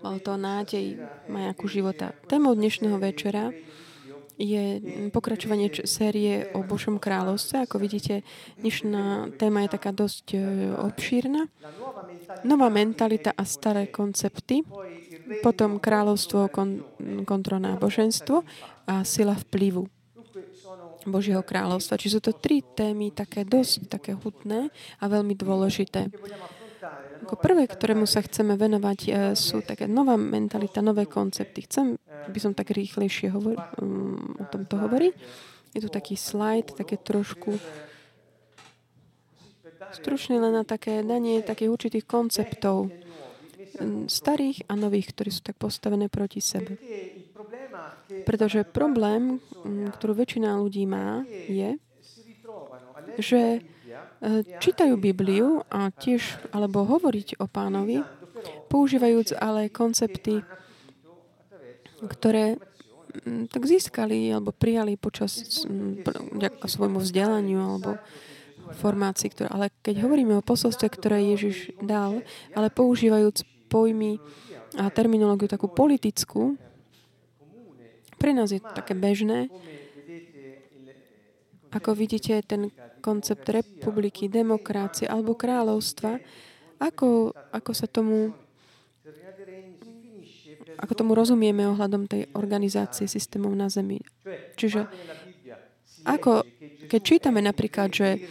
Bolo to nádej majaku života. Témou dnešného večera je pokračovanie série o Božom kráľovstve. Ako vidíte, dnešná téma je taká dosť e, obšírna. Nová mentalita a staré koncepty, potom kráľovstvo, kon, kontrolné boženstvo a sila vplyvu Božieho kráľovstva. Čiže sú to tri témy také dosť také hutné a veľmi dôležité. Ako prvé, ktorému sa chceme venovať, e, sú také nová mentalita, nové koncepty. Chcem, by som tak rýchlejšie hovor, um, o tomto hovoriť. Je tu taký slajd, také trošku stručný len na také danie takých určitých konceptov starých a nových, ktorí sú tak postavené proti sebe. Pretože problém, ktorú väčšina ľudí má, je, že čítajú Bibliu a tiež, alebo hovoriť o pánovi, používajúc ale koncepty, ktoré mm, tak získali alebo prijali počas ďaká svojmu vzdelaniu alebo formácii, ktoré, ale keď hovoríme o posolstve, ktoré Ježiš dal, ale používajúc pojmy a terminológiu takú politickú, pre nás je to také bežné, ako vidíte, ten koncept republiky, demokracie alebo kráľovstva, ako, ako sa tomu ako tomu rozumieme ohľadom tej organizácie systémov na Zemi. Čiže ako, keď čítame napríklad, že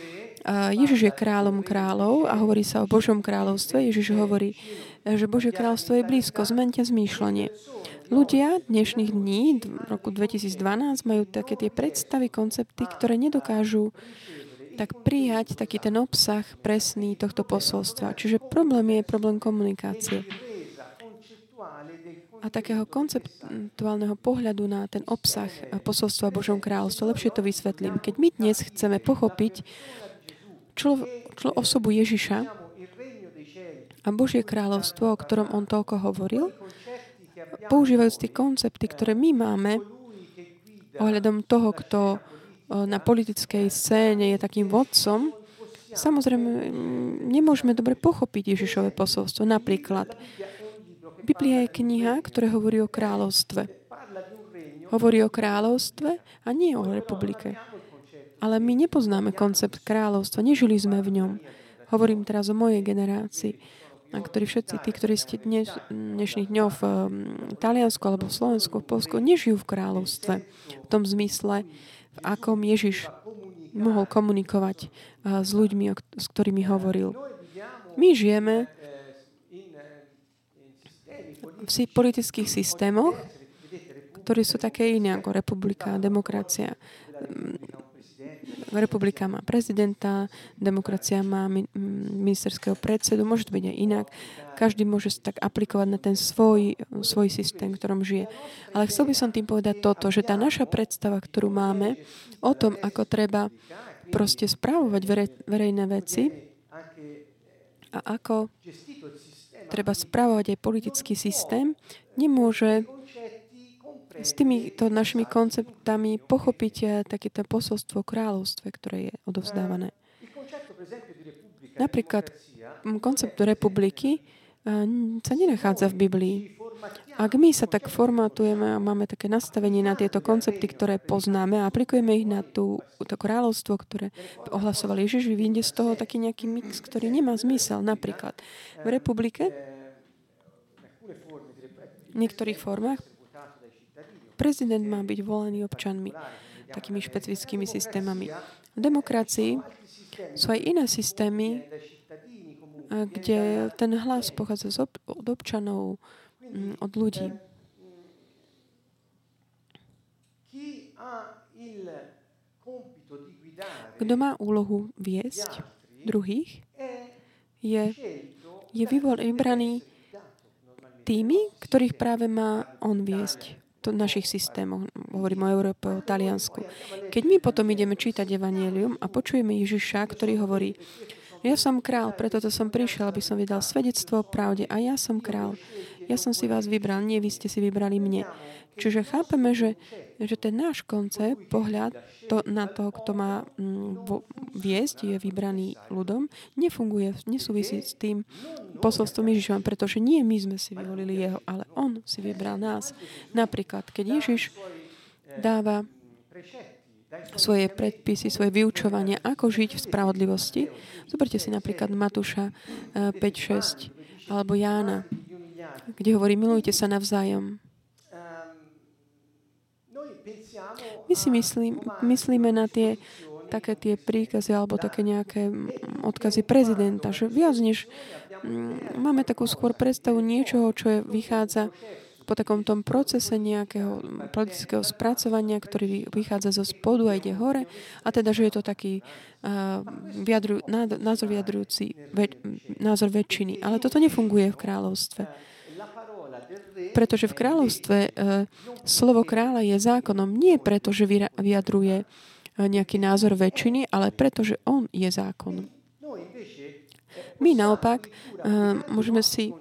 Ježiš je kráľom kráľov a hovorí sa o Božom kráľovstve, Ježiš hovorí, že Božie kráľovstvo je blízko, zmente zmýšľanie. Ľudia dnešných dní, v roku 2012, majú také tie predstavy, koncepty, ktoré nedokážu tak prijať taký ten obsah presný tohto posolstva. Čiže problém je problém komunikácie. A takého konceptuálneho pohľadu na ten obsah posolstva Božom kráľovstve. Lepšie to vysvetlím. Keď my dnes chceme pochopiť člo, člo osobu Ježiša a Božie kráľovstvo, o ktorom on toľko hovoril, používajúc tie koncepty, ktoré my máme ohľadom toho, kto na politickej scéne je takým vodcom, samozrejme nemôžeme dobre pochopiť Ježišové posolstvo. Napríklad, Biblia je kniha, ktorá hovorí o kráľovstve. Hovorí o kráľovstve a nie o republike. Ale my nepoznáme koncept kráľovstva, nežili sme v ňom. Hovorím teraz o mojej generácii a ktorí všetci tí, ktorí ste dnes, dnešných dňov v um, Taliansku alebo v Slovensku, v Polsku, nežijú v kráľovstve. V tom zmysle, akom Ježiš mohol komunikovať s ľuďmi, s ktorými hovoril. My žijeme v politických systémoch, ktorí sú také iné ako republika, demokracia republika má prezidenta, demokracia má ministerského predsedu, môže to byť aj inak. Každý môže sa tak aplikovať na ten svoj, svoj systém, v ktorom žije. Ale chcel by som tým povedať toto, že tá naša predstava, ktorú máme o tom, ako treba proste správovať verej, verejné veci a ako treba správovať aj politický systém, nemôže s týmito našimi konceptami pochopiť takéto posolstvo kráľovstve, ktoré je odovzdávané. Napríklad koncept republiky eh, sa nenachádza v Biblii. Ak my sa tak formátujeme a máme také nastavenie na tieto koncepty, ktoré poznáme a aplikujeme ich na tú, to kráľovstvo, ktoré ohlasovali Ježiš, vyjde z toho taký nejaký mix, ktorý nemá zmysel. Napríklad v republike v niektorých formách Prezident má byť volený občanmi takými špecifickými systémami. V demokracii sú aj iné systémy, kde ten hlas pochádza od občanov, mm, od ľudí. Kto má úlohu viesť druhých, je, je vybraný tými, ktorých práve má on viesť našich systémoch. Hovorím o Európe, o Taliansku. Keď my potom ideme čítať Evangelium a počujeme Ježiša, ktorý hovorí, ja som král, preto to som prišiel, aby som vydal svedectvo o pravde a ja som král. Ja som si vás vybral, nie vy ste si vybrali mne. Čiže chápeme, že, že ten náš koncept, pohľad to, na to, kto má mm, viesť, je vybraný ľudom, nefunguje, nesúvisí s tým posolstvom Ježišom, pretože nie my sme si vyvolili jeho, ale on si vybral nás. Napríklad, keď Ježiš dáva svoje predpisy, svoje vyučovanie, ako žiť v spravodlivosti. Zoberte si napríklad Matúša 5, eh, 6 alebo Jána, kde hovorí, milujte sa navzájom. My si myslím, myslíme na tie také tie príkazy alebo také nejaké odkazy prezidenta, že viac než máme takú skôr predstavu niečoho, čo je, vychádza po takom tom procese nejakého politického spracovania, ktorý vychádza zo spodu a ide hore, a teda, že je to taký uh, vyjadru, názor vyjadrujúci ve, názor väčšiny. Ale toto nefunguje v kráľovstve. Pretože v kráľovstve uh, slovo kráľa je zákonom nie preto, že vyjadruje nejaký názor väčšiny, ale preto, že on je zákon. My naopak uh, môžeme si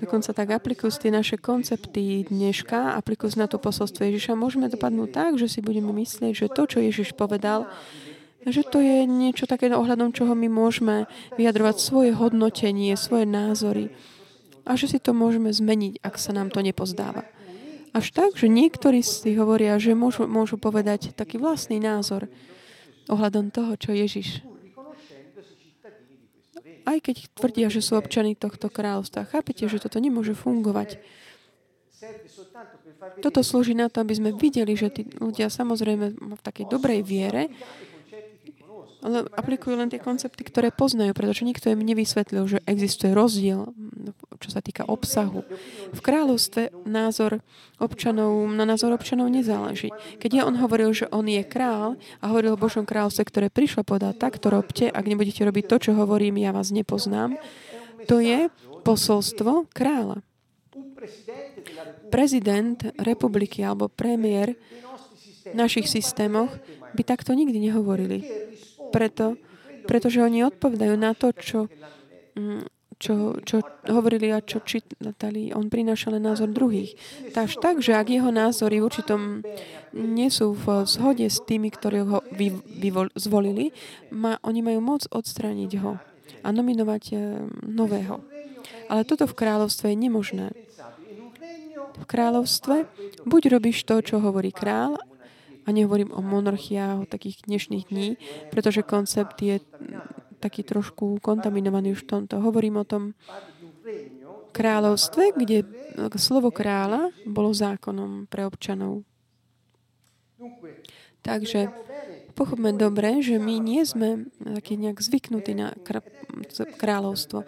dokonca tak aplikujú tie naše koncepty dneška, aplikujú na to posolstvo Ježiša, môžeme dopadnúť tak, že si budeme myslieť, že to, čo Ježiš povedal, že to je niečo také ohľadom, čoho my môžeme vyjadrovať svoje hodnotenie, svoje názory a že si to môžeme zmeniť, ak sa nám to nepozdáva. Až tak, že niektorí si hovoria, že môžu, môžu povedať taký vlastný názor ohľadom toho, čo Ježiš aj keď tvrdia, že sú občany tohto kráľovstva. Chápete, že toto nemôže fungovať. Toto slúži na to, aby sme videli, že tí ľudia samozrejme v takej dobrej viere ale aplikujú len tie koncepty, ktoré poznajú, pretože nikto im nevysvetlil, že existuje rozdiel, čo sa týka obsahu. V kráľovstve názor občanov, na názor občanov nezáleží. Keď ja on hovoril, že on je král a hovoril o Božom kráľovstve, ktoré prišlo podať, tak to robte, ak nebudete robiť to, čo hovorím, ja vás nepoznám, to je posolstvo kráľa. Prezident republiky alebo premiér v našich systémoch by takto nikdy nehovorili. Preto, pretože oni odpovedajú na to, čo, mm, čo, čo hovorili a čo čítali. On prináša len názor druhých. Takže tak, že ak jeho názory v určitom nie sú v zhode s tými, ktorí ho vy, vyvol, zvolili, ma, oni majú moc odstrániť ho a nominovať e, nového. Ale toto v kráľovstve je nemožné. V kráľovstve buď robíš to, čo hovorí král, a nehovorím o monarchiách, o takých dnešných dní, pretože koncept je taký trošku kontaminovaný už v tomto. Hovorím o tom kráľovstve, kde slovo kráľa bolo zákonom pre občanov. Takže pochopme dobre, že my nie sme taký nejak zvyknutí na kráľovstvo.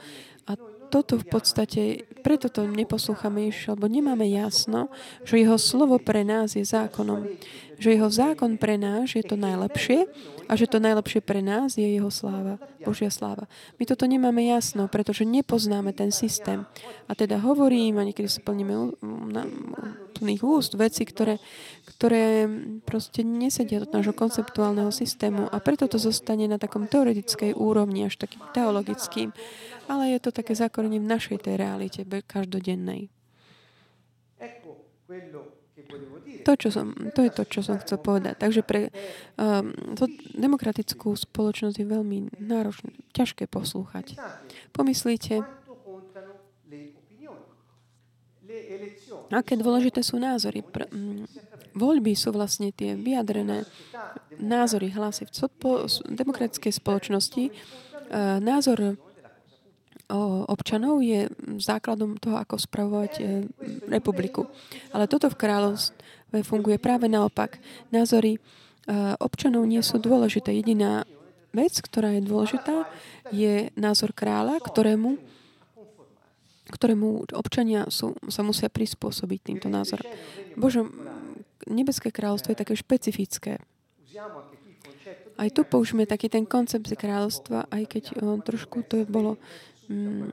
Toto v podstate, preto to neposlúchame Ježiš, lebo nemáme jasno, že jeho slovo pre nás je zákonom. Že jeho zákon pre nás je to najlepšie a že to najlepšie pre nás je jeho sláva, Božia sláva. My toto nemáme jasno, pretože nepoznáme ten systém. A teda hovorím, a niekedy sa plníme plných úst veci, ktoré, ktoré proste nesedia do nášho konceptuálneho systému a preto to zostane na takom teoretickej úrovni, až takým teologickým ale je to také zákonne v našej tej realite, každodennej. To, čo som, to je to, čo som chcel povedať. Takže pre um, to demokratickú spoločnosť je veľmi náročné, ťažké poslúchať. Pomyslíte, aké dôležité sú názory. Pr- um, voľby sú vlastne tie vyjadrené názory, hlasy. V demokratickej spoločnosti uh, názor občanov je základom toho, ako spravovať e, republiku. Ale toto v kráľovstve funguje práve naopak. Názory e, občanov nie sú dôležité. Jediná vec, ktorá je dôležitá, je názor kráľa, ktorému ktorému občania sú, sa musia prispôsobiť týmto názorom. Bože, nebeské kráľovstvo je také špecifické. Aj tu použijeme taký ten koncept kráľovstva, aj keď on, e, trošku to je bolo mm,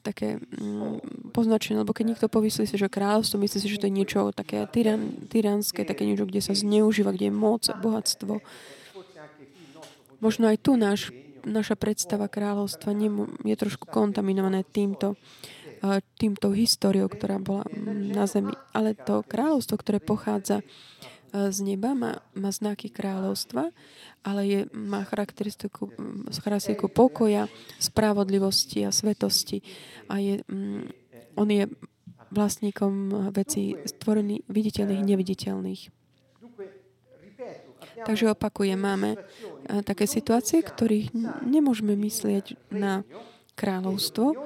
také mm, poznačené, lebo keď niekto povysli si, že kráľovstvo, myslí si, že to je niečo také tyran, tyranské, také niečo, kde sa zneužíva, kde je moc a bohatstvo. Možno aj tu náš, naša predstava kráľovstva je trošku kontaminované týmto. týmto históriou, ktorá bola mm, na zemi. Ale to kráľovstvo, ktoré pochádza z neba, má, má znaky kráľovstva, ale je, má charakteristiku, charakteristiku pokoja, spravodlivosti a svetosti. A je, on je vlastníkom vecí stvorených, viditeľných, neviditeľných. Takže opakujem, máme také situácie, ktorých nemôžeme myslieť na kráľovstvo,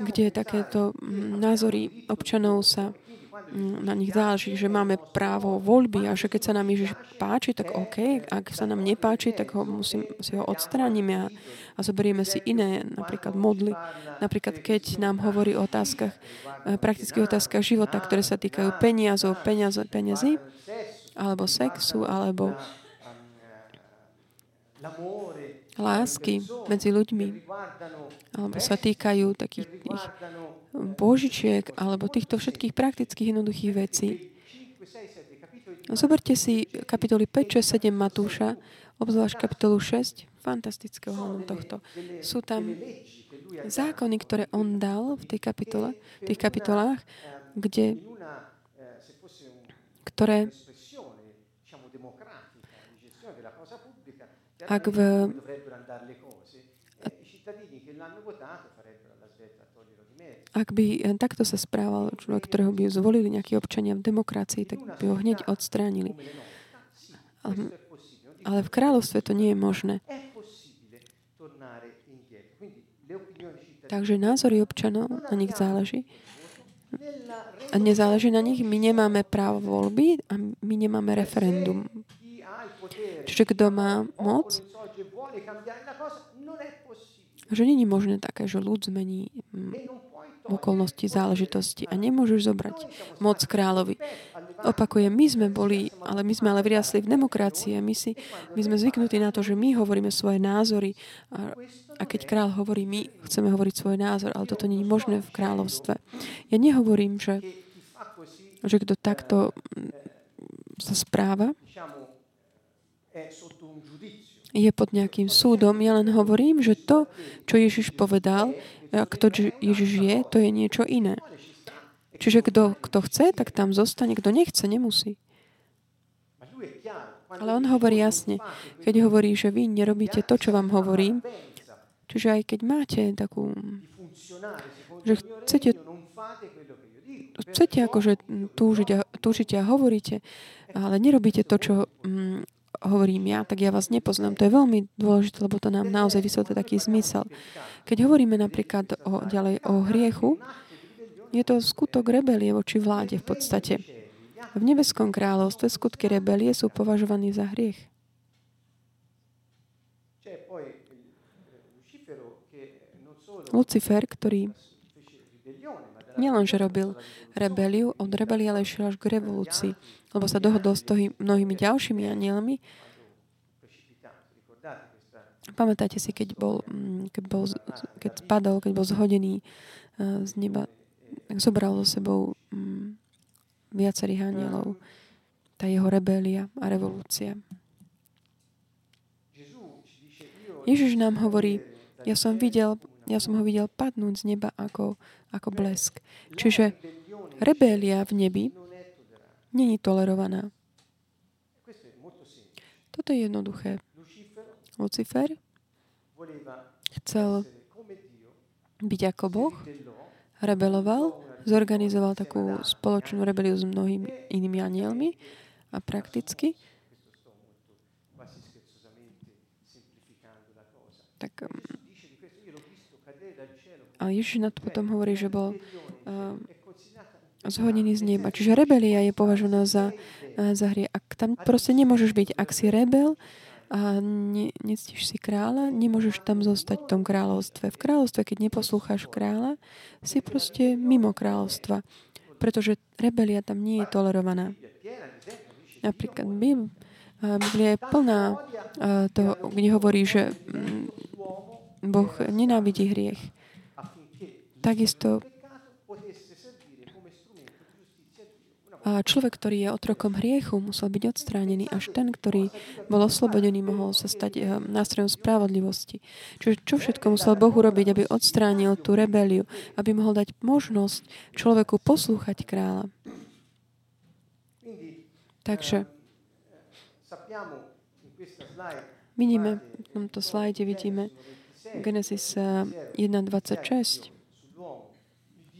kde takéto názory občanov sa na nich záleží, že máme právo voľby a že keď sa nám Ježiš páči, tak OK, ak sa nám nepáči, tak ho musím, si ho odstránime a, a zoberieme si iné, napríklad modly. Napríklad, keď nám hovorí o otázkach, e, praktických otázkach života, ktoré sa týkajú peniazov, peniaz, peniazy, alebo sexu, alebo lásky medzi ľuďmi, alebo sa týkajú takých tých božičiek, alebo týchto všetkých praktických jednoduchých vecí. Zoberte si kapitoly 5, 6, 7 Matúša, obzvlášť kapitolu 6, fantastického hlavnom tohto. Sú tam zákony, ktoré on dal v tej kapitole, v tých kapitolách, kde, ktoré ak v ak by takto sa správal človek, ktorého by zvolili nejakí občania v demokracii, tak by ho hneď odstránili. Ale, ale v kráľovstve to nie je možné. Takže názory občanov, na nich záleží. A nezáleží na nich. My nemáme právo voľby a my nemáme referendum. Čiže kto má moc, že není možné také, že ľud zmení okolnosti, záležitosti a nemôžeš zobrať moc kráľovi. Opakujem, my sme boli, ale my sme ale vyriasli v demokracii a my, si, my sme zvyknutí na to, že my hovoríme svoje názory a, a keď kráľ hovorí, my chceme hovoriť svoj názor, ale toto nie je možné v kráľovstve. Ja nehovorím, že, že kto takto mm, sa správa, je pod nejakým súdom. Ja len hovorím, že to, čo Ježiš povedal, kto Ježiš je, to je niečo iné. Čiže kto, kto chce, tak tam zostane. Kto nechce, nemusí. Ale on hovorí jasne, keď hovorí, že vy nerobíte to, čo vám hovorím, čiže aj keď máte takú, že chcete, chcete akože túžiť a, túžite a hovoríte, ale nerobíte to, čo mm, hovorím ja, tak ja vás nepoznám. To je veľmi dôležité, lebo to nám naozaj vysvetlí taký zmysel. Keď hovoríme napríklad o, ďalej o hriechu, je to skutok rebelie voči vláde v podstate. V nebeskom kráľovstve skutky rebelie sú považovaní za hriech. Lucifer, ktorý nielenže robil rebeliu, od rebelie ale išiel až k revolúcii lebo sa dohodol s toho mnohými ďalšími anielmi. Pamätáte si, keď bol, mm, keď, bol, keď spadol, keď bol zhodený eh, z neba, zobral so sebou mm, viacerých anielov. Tá jeho rebelia a revolúcia. Ježiš nám hovorí, ja som, videl, ja som ho videl padnúť z neba ako, ako blesk. Čiže rebélia v nebi není tolerovaná. Toto je jednoduché. Lucifer chcel byť ako Boh, rebeloval, zorganizoval takú spoločnú rebeliu s mnohými inými anielmi a prakticky tak um, a Ježiš na to potom hovorí, že bol um, zhodený z neba. Čiže rebelia je považovaná za, eh, za hrie. Ak tam proste nemôžeš byť, ak si rebel a ne, nectíš si kráľa, nemôžeš tam zostať v tom kráľovstve. V kráľovstve, keď neposlúcháš kráľa, si proste mimo kráľovstva. Pretože rebelia tam nie je tolerovaná. Napríklad eh, Biblia je plná eh, toho, kde hovorí, že mm, Boh nenávidí hriech. Takisto A človek, ktorý je otrokom hriechu, musel byť odstránený. Až ten, ktorý bol oslobodený, mohol sa stať eh, nástrojom spravodlivosti. Čiže čo všetko musel Boh urobiť, aby odstránil tú rebeliu, aby mohol dať možnosť človeku poslúchať kráľa. Takže vidíme, v tomto slajde vidíme Genesis 1.26 eh,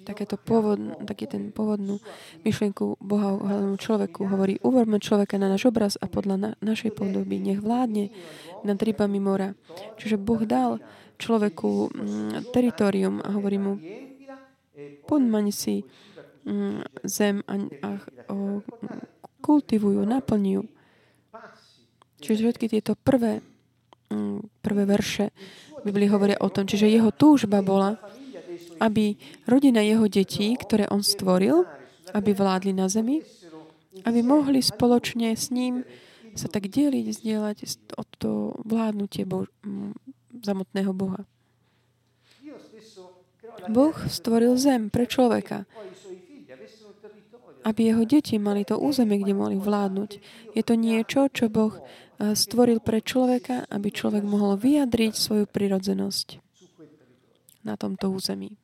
takéto pôvod, taký ten pôvodnú myšlienku Boha o človeku. Hovorí, uvorme človeka na náš obraz a podľa na, našej podoby. Nech vládne nad rybami mora. Čiže Boh dal človeku mm, teritorium a hovorí mu, podmaň si mm, zem a, a o, kultivujú, naplňujú. Čiže všetky tieto prvé, mm, prvé verše Biblii hovoria o tom. Čiže jeho túžba bola, aby rodina jeho detí, ktoré on stvoril, aby vládli na zemi, aby mohli spoločne s ním sa tak deliť, zdieľať o to vládnutie Bož- samotného Boha. Boh stvoril zem pre človeka, aby jeho deti mali to územie, kde mohli vládnuť. Je to niečo, čo Boh eh, stvoril pre človeka, aby človek mohol vyjadriť svoju prirodzenosť na tomto území.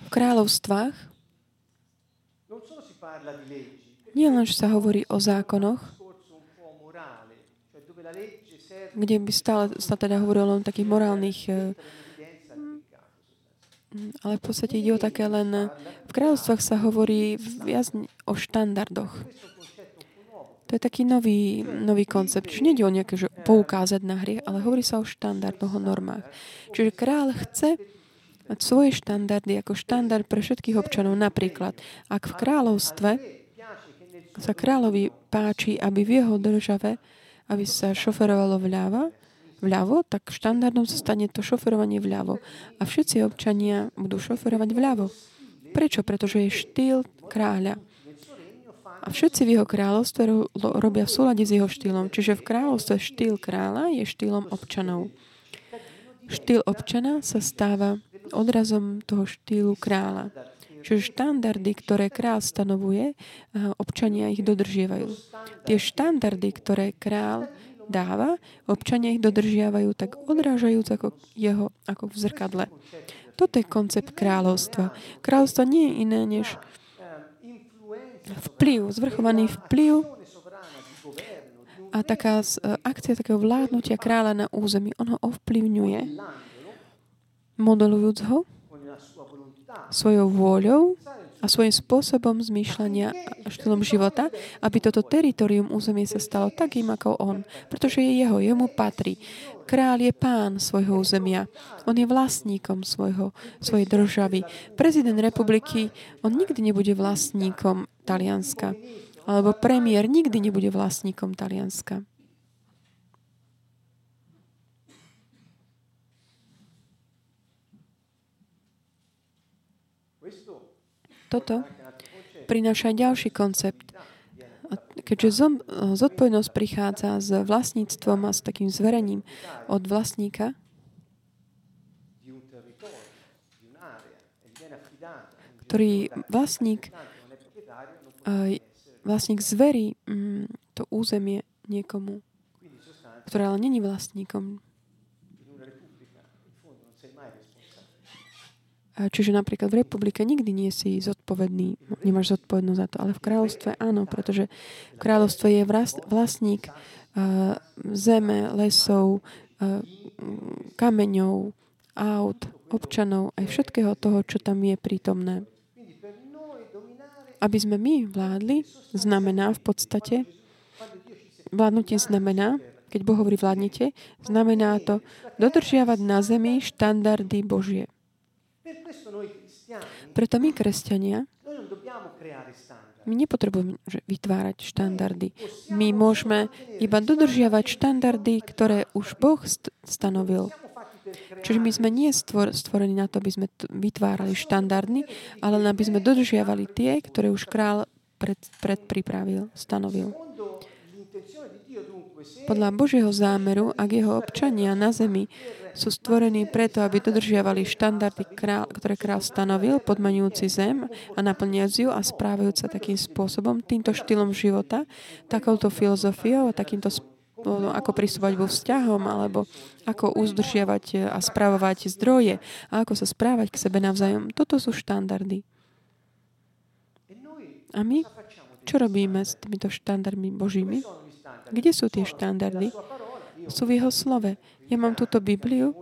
V kráľovstvách nie len, že sa hovorí o zákonoch, kde by stále sa teda hovorilo len o takých morálnych eh, ale v podstate ide o také len... V kráľovstvách sa hovorí viac o štandardoch. To je taký nový, nový koncept. Čiže nie o nejaké, že poukázať na hriech, ale hovorí sa o štandardoch, o normách. Čiže král chce mať svoje štandardy ako štandard pre všetkých občanov. Napríklad, ak v kráľovstve sa kráľovi páči, aby v jeho države, aby sa šoferovalo vľavo, vľavo, tak štandardom sa stane to šoferovanie vľavo. A všetci občania budú šoferovať vľavo. Prečo? Pretože je štýl kráľa. A všetci v jeho kráľovstve robia v súlade s jeho štýlom. Čiže v kráľovstve štýl kráľa je štýlom občanov. Štýl občana sa stáva odrazom toho štýlu kráľa. Čiže štandardy, ktoré král stanovuje, občania ich dodržievajú. Tie štandardy, ktoré král dáva, občania ich dodržiavajú tak odrážajúc ako jeho, ako v zrkadle. Toto je koncept kráľovstva. Kráľovstvo nie je iné než vplyv, zvrchovaný vplyv a taká e, akcia takého vládnutia kráľa na území. On ho ovplyvňuje, modelujúc ho svojou vôľou a svojím spôsobom zmýšľania a štýlom života, aby toto teritorium územie sa stalo takým ako on, pretože je jeho, jemu patrí. Král je pán svojho územia. On je vlastníkom svojho, svojej državy. Prezident republiky, on nikdy nebude vlastníkom Talianska. Alebo premiér nikdy nebude vlastníkom Talianska. Toto prináša ďalší koncept. Keďže zodpovednosť prichádza s vlastníctvom a s takým zverením od vlastníka, ktorý vlastník, vlastník zverí mm, to územie niekomu, ktoré ale není vlastníkom. Čiže napríklad v republike nikdy nie si zodpovedný, nemáš zodpovednosť za to, ale v kráľovstve áno, pretože v kráľovstve je vlastník zeme, lesov, kameňov, aut, občanov, aj všetkého toho, čo tam je prítomné. Aby sme my vládli, znamená v podstate, vládnutie znamená, keď Boh hovorí vládnite, znamená to dodržiavať na zemi štandardy Božie. Preto my, kresťania, my nepotrebujeme vytvárať štandardy. My môžeme iba dodržiavať štandardy, ktoré už Boh stanovil. Čiže my sme nie stvorení na to, aby sme vytvárali štandardy, ale aby sme dodržiavali tie, ktoré už král pred, predpripravil, stanovil. Podľa Božieho zámeru, ak jeho občania na zemi sú stvorení preto, aby dodržiavali štandardy, král, ktoré král stanovil, podmaňujúci zem a naplňajúc ju a správajúc sa takým spôsobom, týmto štýlom života, takouto filozofiou a takýmto spôsobom, ako pristúpať vo vzťahom, alebo ako uzdržiavať a správovať zdroje a ako sa správať k sebe navzájom. Toto sú štandardy. A my čo robíme s týmito štandardmi Božími? Kde sú tie štandardy? Sú v jeho slove. Ja mám túto Bibliu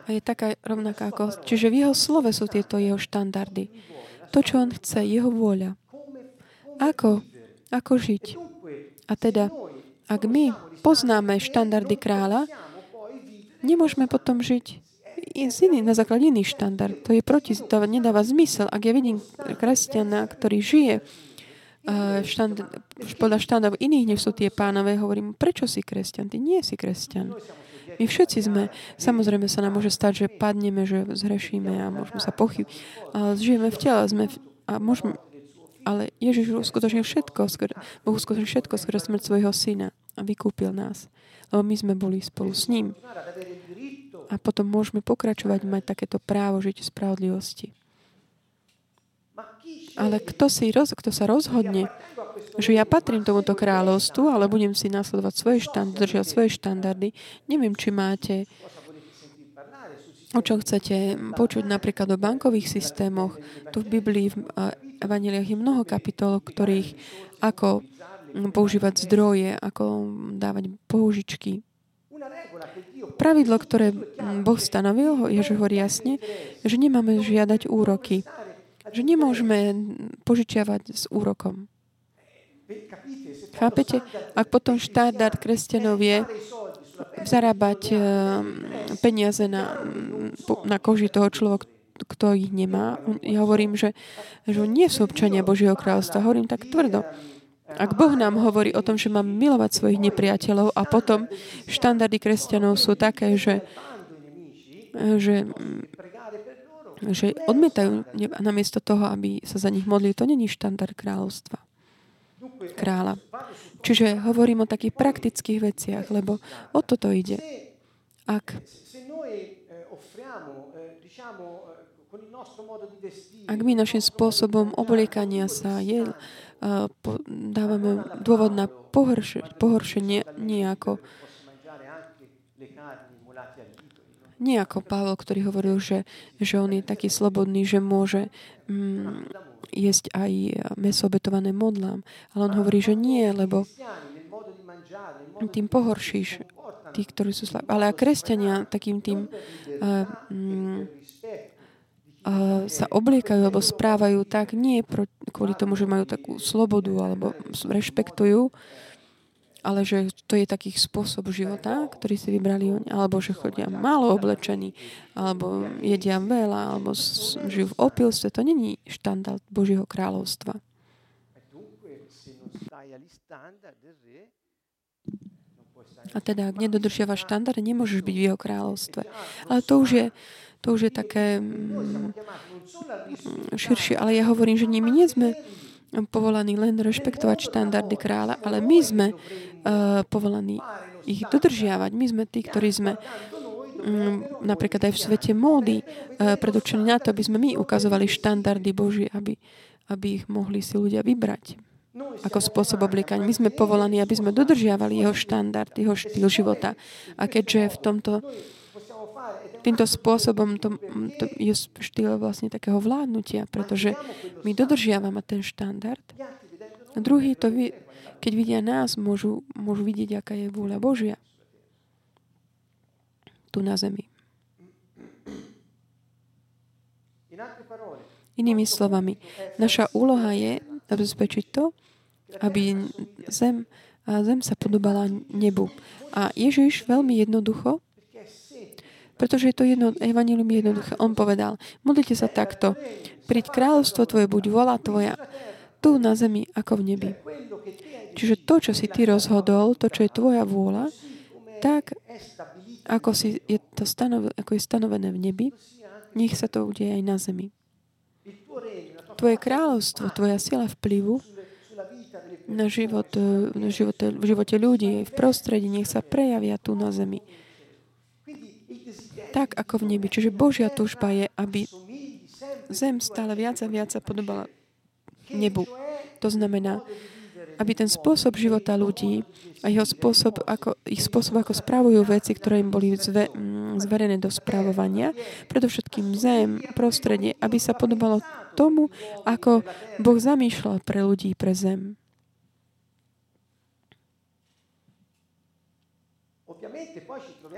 a je taká rovnaká ako... Čiže v jeho slove sú tieto jeho štandardy. To, čo on chce, jeho vôľa. Ako? Ako žiť? A teda, ak my poznáme štandardy kráľa, nemôžeme potom žiť iný, na základe iný štandard. To je proti, to nedáva zmysel. Ak ja vidím kresťana, ktorý žije štand, podľa štandardov iných, než sú tie pánové, hovorím, prečo si kresťan? Ty nie si kresťan. My všetci sme, samozrejme sa nám môže stať, že padneme, že zhrešíme a môžeme sa pochybiť. Ale žijeme v tele sme v, a môžeme, ale Ježiš uskutočnil všetko, skôr, Boh uskutočnil všetko skôr smrť svojho syna a vykúpil nás. Lebo my sme boli spolu s ním a potom môžeme pokračovať mať takéto právo žiť v spravodlivosti. Ale kto, si roz, kto sa rozhodne, že ja patrím tomuto kráľovstvu, ale budem si nasledovať svoje štandardy, držať svoje štandardy, neviem, či máte o čom chcete počuť napríklad o bankových systémoch. Tu v Biblii, v Evangeliach je mnoho kapitol, ktorých ako používať zdroje, ako dávať použičky, Pravidlo, ktoré Boh stanovil, je, hovorí jasne, že nemáme žiadať úroky. Že nemôžeme požičiavať s úrokom. Chápete? Ak potom štandard kresťanov je zarábať eh, peniaze na, na koži toho človeka, kto ich nemá. Ja hovorím, že, že nie sú občania Božieho kráľstva. Hovorím tak tvrdo. Ak Boh nám hovorí o tom, že máme milovať svojich nepriateľov a potom štandardy kresťanov sú také, že, že, že odmietajú namiesto toho, aby sa za nich modlili, to není štandard kráľovstva. Kráľa. Čiže hovorím o takých praktických veciach, lebo o toto ide. Ak ak my našim spôsobom obliekania sa jedl, dávame dôvod na pohoršenie, nie ako nie ako Pavel, ktorý hovoril, že, že on je taký slobodný, že môže mm, jesť aj meso obetované modlám. Ale on hovorí, že nie, lebo tým pohoršíš tých, ktorí sú slabí. Ale a kresťania takým tým uh, mm, sa obliekajú alebo správajú tak, nie kvôli tomu, že majú takú slobodu alebo rešpektujú, ale že to je taký spôsob života, ktorý si vybrali oni, alebo že chodia málo oblečení, alebo jedia veľa, alebo žijú v opilstve. To není štandard Božieho kráľovstva. A teda, ak nedodržiavaš štandard, nemôžeš byť v jeho kráľovstve. Ale to už je to už je také mm, širšie. Ale ja hovorím, že my nie sme povolaní len rešpektovať štandardy kráľa, ale my sme uh, povolaní ich dodržiavať. My sme tí, ktorí sme um, napríklad aj v svete módy uh, predurčení na to, aby sme my ukazovali štandardy Boží, aby, aby ich mohli si ľudia vybrať ako spôsob obliekania. My sme povolaní, aby sme dodržiavali jeho štandard, jeho štýl života. A keďže v tomto Týmto spôsobom to, to je štýl vlastne takého vládnutia, pretože my dodržiavame ten štandard. A druhý to, keď vidia nás, môžu, môžu vidieť, aká je vôľa Božia tu na zemi. Inými slovami, naša úloha je zabezpečiť to, aby zem, zem sa podobala nebu. A Ježiš veľmi jednoducho pretože je to jedno, evanilium jednoduché. On povedal, modlite sa takto. Príď kráľovstvo tvoje, buď vola tvoja, tu na zemi ako v nebi. Čiže to, čo si ty rozhodol, to, čo je tvoja vôľa, tak, ako, si je to stanov, ako je stanovené v nebi, nech sa to udeje aj na zemi. Tvoje kráľovstvo, tvoja sila vplyvu na život, e, na živote, v živote ľudí, v prostredí, nech sa prejavia tu na zemi. Tak ako v nebi. Čiže Božia túžba je, aby zem stále viac a viac sa podobala nebu. To znamená, aby ten spôsob života ľudí a jeho spôsob, ako, ich spôsob, ako spravujú veci, ktoré im boli zve, mm, zverené do správovania, predovšetkým zem, prostredie, aby sa podobalo tomu, ako Boh zamýšľal pre ľudí, pre zem.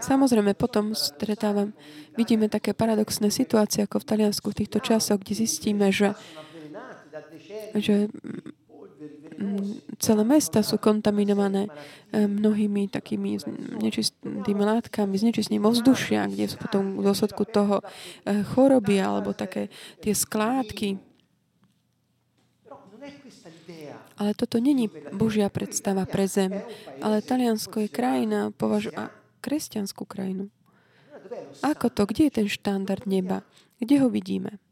Samozrejme, potom stretávam, vidíme také paradoxné situácie, ako v Taliansku v týchto časoch, kde zistíme, že, že mm, celé mesta sú kontaminované eh, mnohými takými nečistými látkami, znečistným ovzdušia, kde sú potom v dôsledku toho eh, choroby alebo také tie skládky. Ale toto není Božia predstava pre zem. Ale Taliansko je krajina, považu, a kresťanskú krajinu. Ako to? Kde je ten štandard neba? Kde ho vidíme?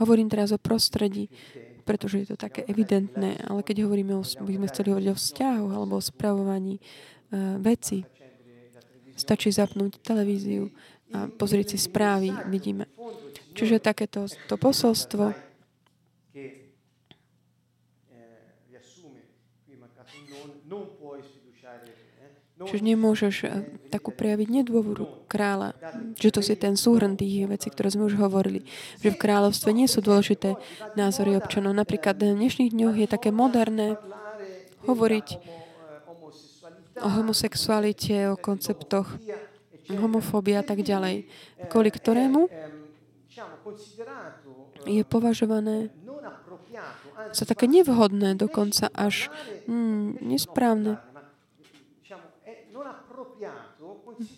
Hovorím teraz o prostredí, pretože je to také evidentné, ale keď hovoríme o, by sme chceli hovoriť o vzťahu alebo o spravovaní uh, veci, stačí zapnúť televíziu a pozrieť si správy, vidíme. Čiže takéto to posolstvo Čiže nemôžeš eh, takú prejaviť nedôvoru kráľa. Že to si ten súhrn tých vecí, ktoré sme už hovorili. Že v kráľovstve nie sú dôležité názory občanov. Napríklad v dnešných dňoch je také moderné hovoriť o homosexualite, o konceptoch homofóbia a tak ďalej. Kvôli ktorému je považované za také nevhodné, dokonca až mm, nesprávne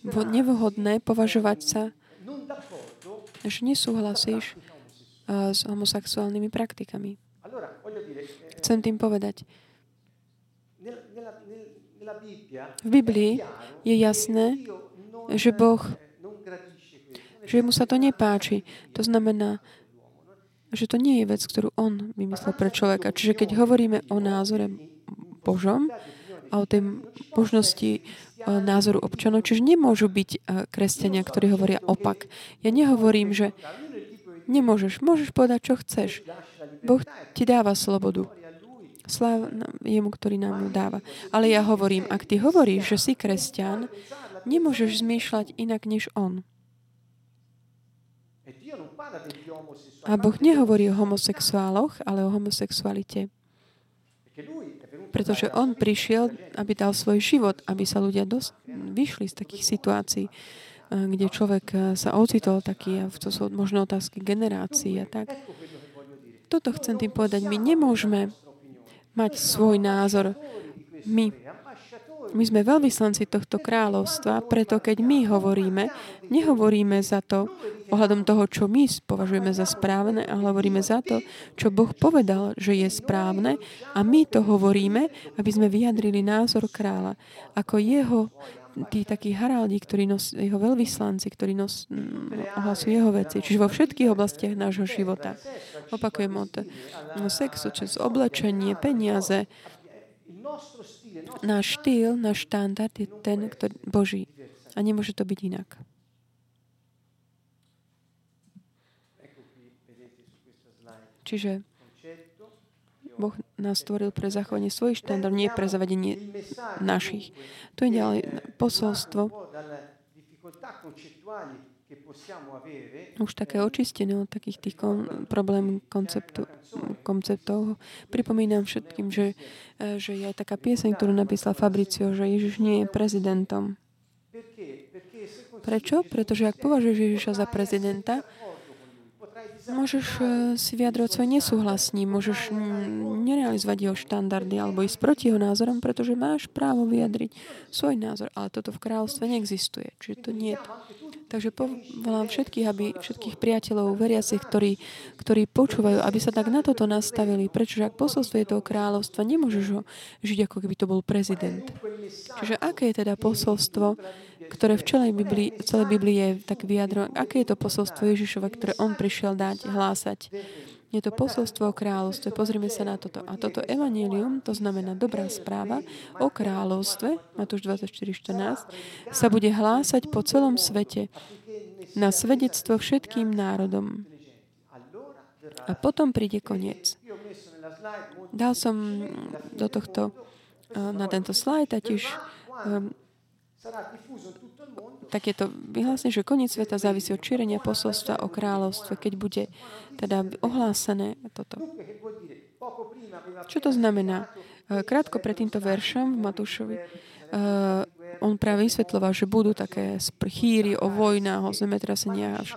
nevhodné považovať sa, že nesúhlasíš s homosexuálnymi praktikami. Chcem tým povedať, v Biblii je jasné, že Boh, že mu sa to nepáči. To znamená, že to nie je vec, ktorú on vymyslel pre človeka. Čiže keď hovoríme o názore Božom a o tej možnosti názoru občanov, čiže nemôžu byť kresťania, ktorí hovoria opak. Ja nehovorím, že nemôžeš, môžeš povedať, čo chceš. Boh ti dáva slobodu. Sláv jemu, ktorý nám ju dáva. Ale ja hovorím, ak ty hovoríš, že si kresťan, nemôžeš zmýšľať inak než on. A Boh nehovorí o homosexuáloch, ale o homosexualite. Pretože on prišiel, aby dal svoj život, aby sa ľudia dosť vyšli z takých situácií, eh, kde človek eh, sa ocitol taký, a to sú možno otázky generácií a tak. Toto chcem tým povedať. My nemôžeme mať svoj názor. My my sme veľvyslanci tohto kráľovstva, preto keď my hovoríme, nehovoríme za to ohľadom toho, čo my považujeme za správne, ale hovoríme za to, čo Boh povedal, že je správne a my to hovoríme, aby sme vyjadrili názor kráľa. Ako jeho tí takí haraldi, ktorí nos, jeho veľvyslanci, ktorí nos, ohlasujú jeho veci. Čiže vo všetkých oblastiach nášho života. Opakujem od sexu, cez oblečenie, peniaze, náš štýl, náš štandard je ten, ktorý, Boží. A nemôže to byť inak. Čiže Boh nás stvoril pre zachovanie svojich štandard, nie pre zavedenie našich. To je ďalej posolstvo už také očistené od takých tých kon, problém konceptu, konceptov. Pripomínam všetkým, že, e, že je aj taká pieseň, ktorú napísal Fabricio, že Ježiš nie je prezidentom. Prečo? Pretože ak považuješ Ježiša za prezidenta, môžeš e, si vyjadrovať svoj nesúhlas s ním, môžeš nerealizovať jeho štandardy alebo ísť proti jeho názorom, pretože máš právo vyjadriť svoj názor. Ale toto v kráľovstve neexistuje. Čiže to nie. Takže povolám všetkých, aby všetkých priateľov, veriacich, ktorí, ktorí počúvajú, aby sa tak na toto nastavili. Pretože ak posolstvo je toho kráľovstva, nemôžeš ho žiť, ako keby to bol prezident. Čiže aké je teda posolstvo, ktoré v celej Biblii, celej Biblii je tak vyjadro, aké je to posolstvo Ježišova, ktoré on prišiel dať, hlásať. Je to posolstvo o kráľovstve. Pozrime sa na toto. A toto evanílium, to znamená dobrá správa o kráľovstve, Matúš 24.14, sa bude hlásať po celom svete na svedectvo všetkým národom. A potom príde koniec. Dal som do tohto, eh, na tento slajd a tiež um, takéto vyhlásenie, že koniec sveta závisí od šírenia posolstva o kráľovstve, keď bude teda ohlásené toto. Čo to znamená? Eh, krátko pred týmto veršom v Matúšovi uh, on práve vysvetloval, že budú také chýry o vojnách, o zemetraseniach až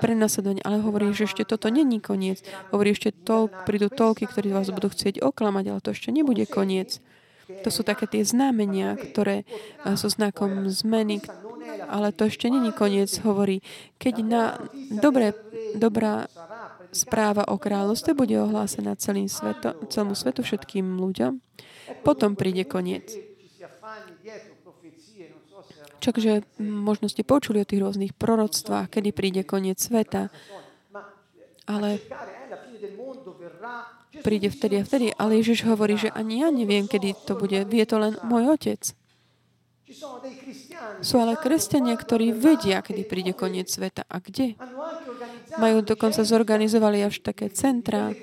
prenasledovanie. Ale hovorí, že ešte toto není koniec. Hovorí, ešte toľk, prídu toľky, ktorí vás budú chcieť oklamať, ale to ešte nebude koniec. To sú také tie znamenia, ktoré sú znakom zmeny, ale to ešte není koniec, hovorí. Keď na dobré, dobrá správa o kráľovstve bude ohlásená celým sveto, celému svetu, všetkým ľuďom, potom príde koniec. Čakže možno ste počuli o tých rôznych proroctvách, kedy príde koniec sveta. Ale príde vtedy a vtedy. Ale Ježiš hovorí, že ani ja neviem, kedy to bude. Vie to len môj otec. Sú ale kresťania, ktorí vedia, kedy príde koniec sveta. A kde? Majú dokonca zorganizovali až také centra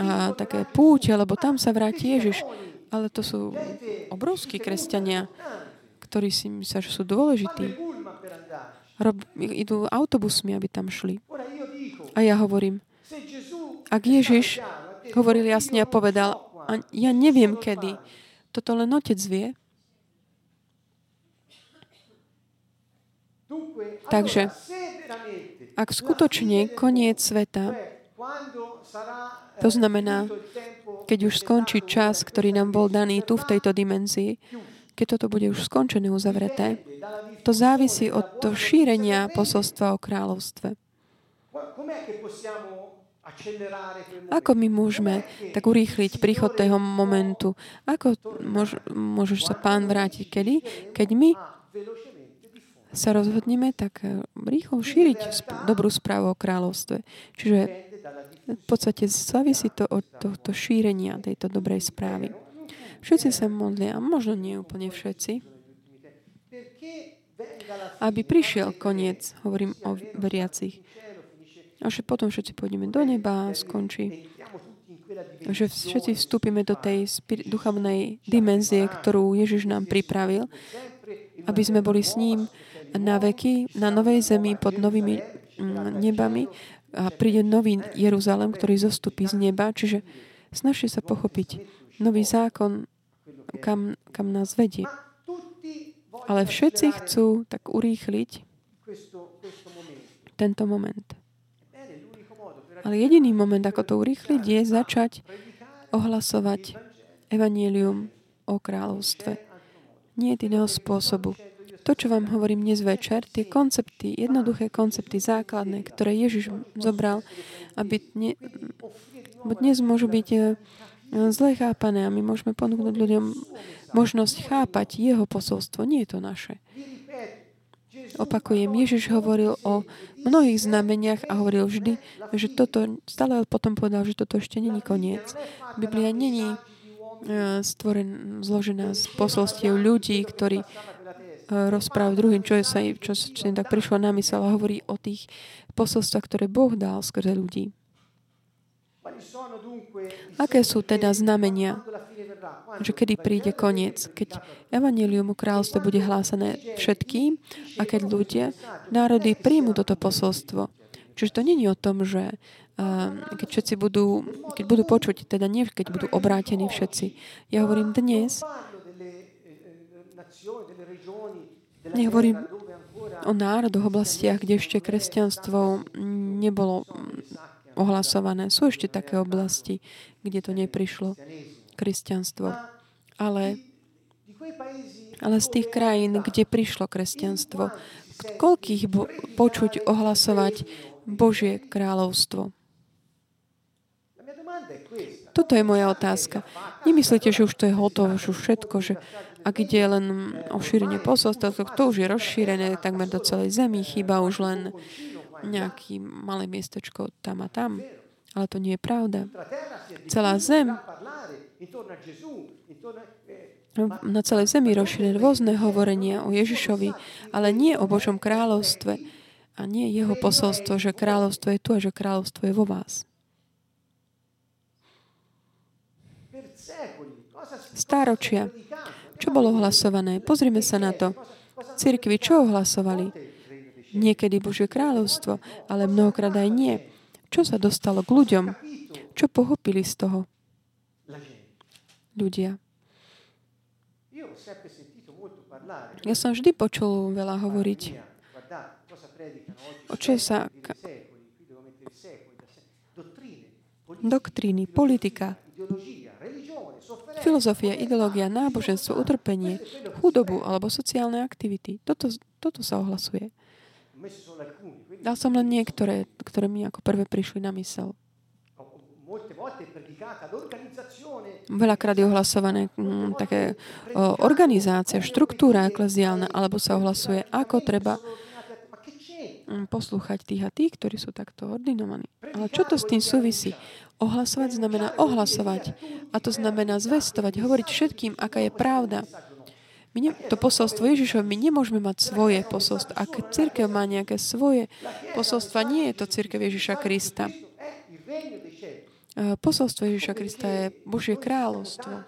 a také púte, lebo tam sa vráti Ježiš. Ale to sú obrovskí kresťania ktorí si myslia, že sú dôležití. Rob, idú autobusmi, aby tam šli. A ja hovorím, ak Ježiš hovoril jasne a povedal, a ja neviem kedy, toto len Otec vie, Takže, ak skutočne koniec sveta, to znamená, keď už skončí čas, ktorý nám bol daný tu v tejto dimenzii, keď toto bude už skončené, uzavreté, to závisí od šírenia posolstva o kráľovstve. Ako my môžeme tak urýchliť príchod toho momentu? Ako môž, môže sa pán vrátiť? Kedy? Keď my sa rozhodneme tak eh, rýchlo šíriť dobrú správu o kráľovstve. Čiže v podstate závisí to od tohto šírenia tejto dobrej správy. Všetci sa modlia, možno nie úplne všetci, aby prišiel koniec, hovorím o veriacich. A že potom všetci pôjdeme do neba a skončí. Že všetci vstúpime do tej duchovnej dimenzie, ktorú Ježiš nám pripravil, aby sme boli s ním na veky, na novej zemi, pod novými mm, nebami a príde nový Jeruzalem, ktorý zostupí z neba. Čiže snažte sa pochopiť nový zákon, kam, kam nás vedie. Ale všetci chcú tak urýchliť tento moment. Ale jediný moment, ako to urýchliť, je začať ohlasovať evanielium o kráľovstve. Nie je iného spôsobu. To, čo vám hovorím dnes večer, tie koncepty, jednoduché koncepty, základné, ktoré Ježiš zobral, aby dne, dnes môžu byť zle chápané a my môžeme ponúknuť ľuďom možnosť chápať jeho posolstvo. Nie je to naše. Opakujem, Ježiš hovoril o mnohých znameniach a hovoril vždy, že toto, stále potom povedal, že toto ešte není koniec. Biblia není e, stvoren, zložená z posolstiev ľudí, ktorí e, rozprávajú druhým, čo, je sa, čo, čo tak prišlo na mysel a hovorí o tých posolstvách, ktoré Boh dal skrze ľudí. Aké sú teda znamenia, že kedy príde koniec? Keď Evangelium o kráľovstve bude hlásané všetkým a keď ľudia, národy príjmu toto posolstvo. Čiže to není o tom, že keď všetci budú, keď budú počuť, teda nie keď budú obrátení všetci. Ja hovorím dnes, nehovorím o národoch, oblastiach, kde ešte kresťanstvo nebolo ohlasované. Sú ešte také oblasti, kde to neprišlo, kresťanstvo. Ale, ale z tých krajín, kde prišlo kresťanstvo, koľkých bo- počuť ohlasovať Božie kráľovstvo? Toto je moja otázka. Nemyslíte, že už to je hotovo, že už všetko, že ak ide len o šírenie posolstva, to, už je rozšírené takmer do celej zemi, chýba už len nejaký malé miestečko tam a tam. Ale to nie je pravda. Celá zem na celej zemi rozšírené rôzne hovorenia o Ježišovi, ale nie o Božom kráľovstve a nie jeho posolstvo, že kráľovstvo je tu a že kráľovstvo je vo vás. Stáročia. Čo bolo hlasované? Pozrime sa na to. Cirkvi čo ohlasovali? Niekedy Božie kráľovstvo, ale mnohokrát aj nie. Čo sa dostalo k ľuďom? Čo pochopili z toho? Ľudia. Ja som vždy počul veľa hovoriť o čo sa doktríny, politika, filozofia, ideológia, náboženstvo, utrpenie, chudobu alebo sociálne aktivity. Toto, toto sa ohlasuje. Dal som len niektoré, ktoré mi ako prvé prišli na mysel. Veľakrát je ohlasované hm, také o, organizácia, štruktúra ekleziálna, alebo sa ohlasuje, ako treba hm, poslúchať tých a tých, ktorí sú takto ordinovaní. Ale čo to s tým súvisí? Ohlasovať znamená ohlasovať. A to znamená zvestovať, hovoriť všetkým, aká je pravda. My ne, to posolstvo Ježišov, my nemôžeme mať svoje posolstvo. Ak církev má nejaké svoje posolstva, nie je to církev Ježiša Krista. Eh, posolstvo Ježiša Krista je Božie kráľovstvo.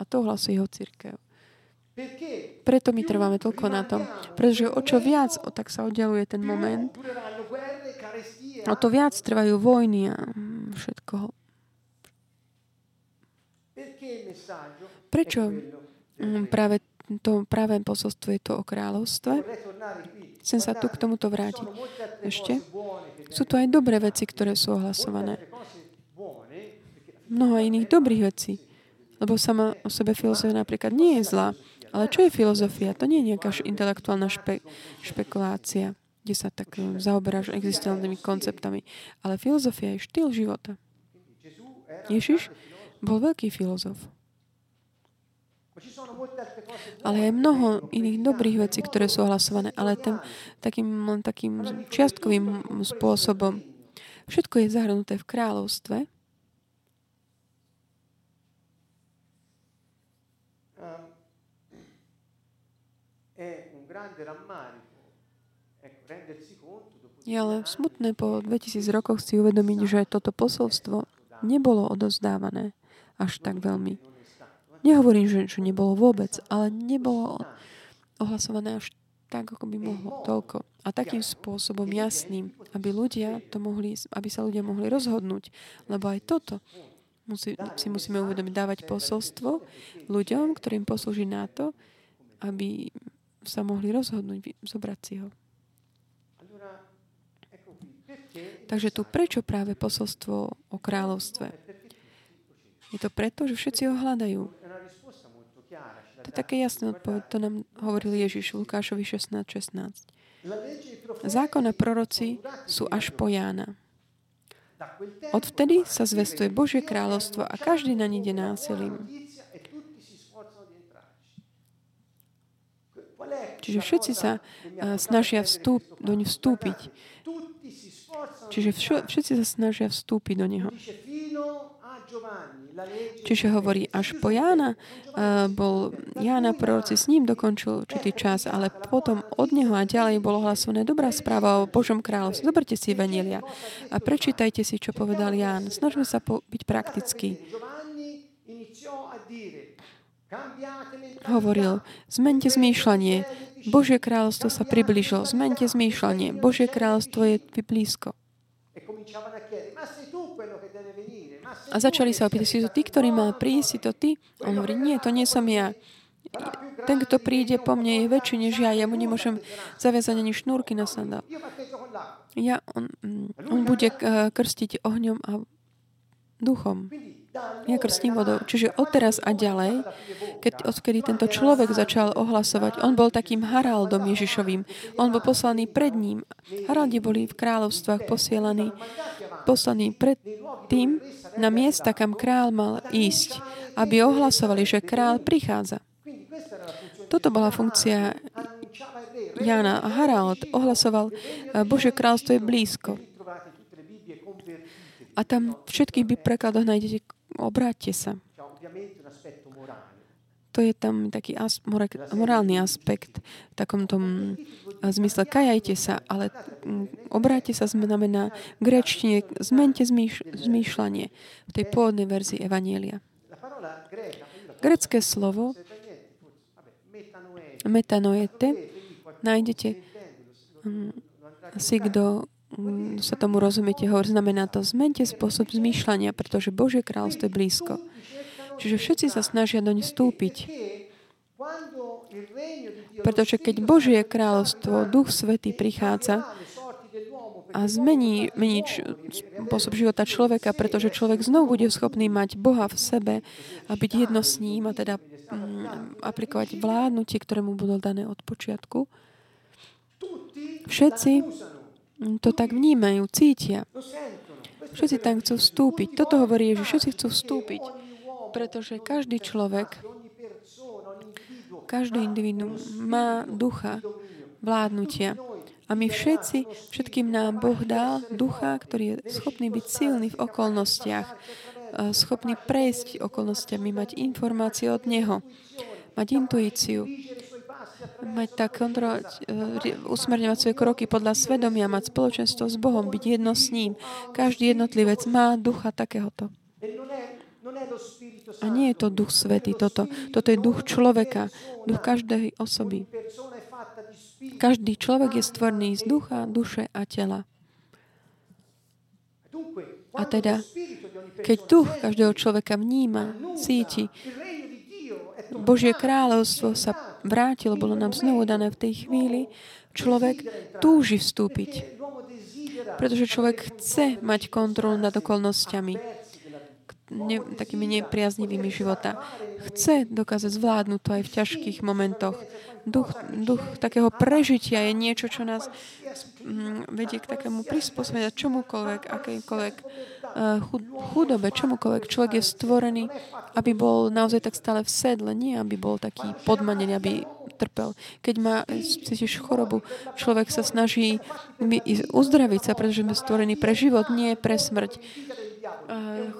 A to hlasuje jeho církev. Preto my trváme toľko na tom. Pretože o čo viac, o tak sa oddialuje ten moment, o to viac trvajú vojny a mm, všetko. Prečo mm, práve to práve posolstvo je to o kráľovstve? Chcem sa tu k tomuto vrátiť. Ešte? Sú tu aj dobré veci, ktoré sú ohlasované mnoho iných dobrých vecí. Lebo sama o sebe filozofia napríklad nie je zlá. Ale čo je filozofia? To nie je nejaká intelektuálna špe, špekulácia, kde sa tak eh, zaoberáš existentnými konceptami. Ale filozofia je štýl života. Ježiš bol veľký filozof. Ale je mnoho iných dobrých vecí, ktoré sú ohlasované, ale ten, takým, takým čiastkovým spôsobom. Všetko je zahrnuté v kráľovstve, Je ale smutné po 2000 rokoch si uvedomiť, že toto posolstvo nebolo odozdávané až tak veľmi. Nehovorím, že, že nebolo vôbec, ale nebolo ohlasované až tak, ako by mohlo, toľko. A takým spôsobom jasným, aby ľudia to mohli, aby sa ľudia mohli rozhodnúť. Lebo aj toto musí, si musíme uvedomiť, dávať posolstvo ľuďom, ktorým poslúži na to, aby sa mohli rozhodnúť zobrať si ho. Takže tu prečo práve posolstvo o kráľovstve? Je to preto, že všetci ho hľadajú. To je také jasné odpoveď. To nám hovoril Ježiš Lukášovi 16.16. 16. Zákon a proroci sú až po Jána. Odvtedy sa zvestuje Božie kráľovstvo a každý na ne ide násilím. Čiže všetci sa uh, snažia vstúp, do ňu vstúpiť. Čiže všetci sa snažia vstúpiť do Neho. Čiže hovorí, až po Jána uh, bol Jána proroci s ním dokončil určitý čas, ale potom od neho a ďalej bolo hlasované dobrá správa o Božom kráľovstve. Zoberte si Evanielia a prečítajte si, čo povedal Ján. Snažme sa po, byť praktický hovoril, zmente zmýšľanie, Božie kráľovstvo sa priblížilo, zmente zmýšľanie, Božie kráľovstvo je blízko. A začali sa opýtať, si to ty, ktorý mal prísť, si to ty? On hovorí, nie, to nie som ja. Ten, kto príde po mne, je väčší než ja. Ja mu nemôžem zaviazať ani šnúrky na sandál. Ja, on, on bude eh, krstiť ohňom a duchom. Ja krstím vodou. Čiže odteraz a ďalej, keď, odkedy tento človek začal ohlasovať, on bol takým Haraldom Ježišovým. On bol poslaný pred ním. Haraldi boli v kráľovstvách posielaní, poslaní pred tým na miesta, kam král mal ísť, aby ohlasovali, že král prichádza. Toto bola funkcia Jana a Harald ohlasoval, Bože kráľstvo je blízko. A tam v všetkých prekladoch nájdete obráťte sa. To je tam taký as, morálny aspekt v takom tom zmysle. Kajajte sa, ale obráťte sa znamená grečtine, zmente zmýš, zmýšľanie v tej pôvodnej verzii Evanielia. Grecké slovo metanoete. nájdete si, kto sa tomu rozumiete, hovor, znamená to, zmente spôsob zmýšľania, pretože Božie kráľstvo je blízko. Čiže všetci sa snažia doň vstúpiť. Pretože keď Božie kráľovstvo, Duch Svetý prichádza a zmení, mení spôsob života človeka, pretože človek znovu bude schopný mať Boha v sebe a byť jedno s ním a teda mm, aplikovať vládnutie, ktoré mu budú dané od počiatku. Všetci to tak vnímajú, cítia. Všetci tam chcú vstúpiť. Toto hovorí že všetci chcú vstúpiť. Pretože každý človek, každý individuum má ducha vládnutia. A my všetci, všetkým nám Boh dal ducha, ktorý je schopný byť silný v okolnostiach, schopný prejsť okolnostiami, mať informácie od Neho, mať intuíciu mať tak kontrolovať, e, usmerňovať svoje kroky podľa svedomia, mať spoločenstvo s Bohom, byť jedno s ním. Každý jednotlivec má ducha takéhoto. A nie je to duch svetý, toto. Toto je duch človeka, duch každej osoby. Každý človek je stvorný z ducha, duše a tela. A teda, keď duch každého človeka vníma, cíti, Božie kráľovstvo sa vrátilo, bolo nám znovu dané v tej chvíli, človek túži vstúpiť. Pretože človek chce mať kontrolu nad okolnostiami, ne, takými nepriaznivými života. Chce dokázať zvládnuť to aj v ťažkých momentoch. Duch, duch takého prežitia je niečo, čo nás mm, vedie k takému prispôsobeniu čomukoľvek, akejkoľvek chudobe, čomukoľvek. Človek je stvorený, aby bol naozaj tak stále v sedle, nie aby bol taký podmanený, aby trpel. Keď má, cítiš chorobu, človek sa snaží uzdraviť sa, pretože sme stvorení pre život, nie pre smrť.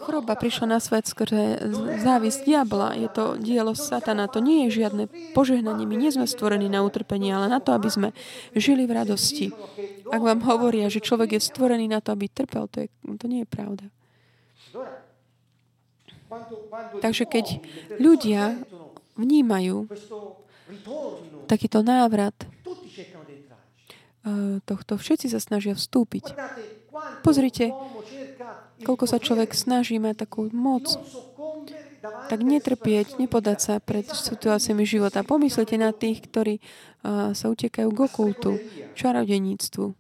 Choroba prišla na svet skrze závisť diabla. Je to dielo satana. To nie je žiadne požehnanie. My nie sme stvorení na utrpenie, ale na to, aby sme žili v radosti. Ak vám hovoria, že človek je stvorený na to, aby trpel, to, je, to nie je pravda. Takže keď ľudia vnímajú takýto návrat eh, tohto, všetci sa snažia vstúpiť. Pozrite, koľko sa človek snaží mať takú moc, tak netrpieť, nepodať sa pred situáciami života. Pomyslite na tých, ktorí sa utekajú k okultu, čarodeníctvu,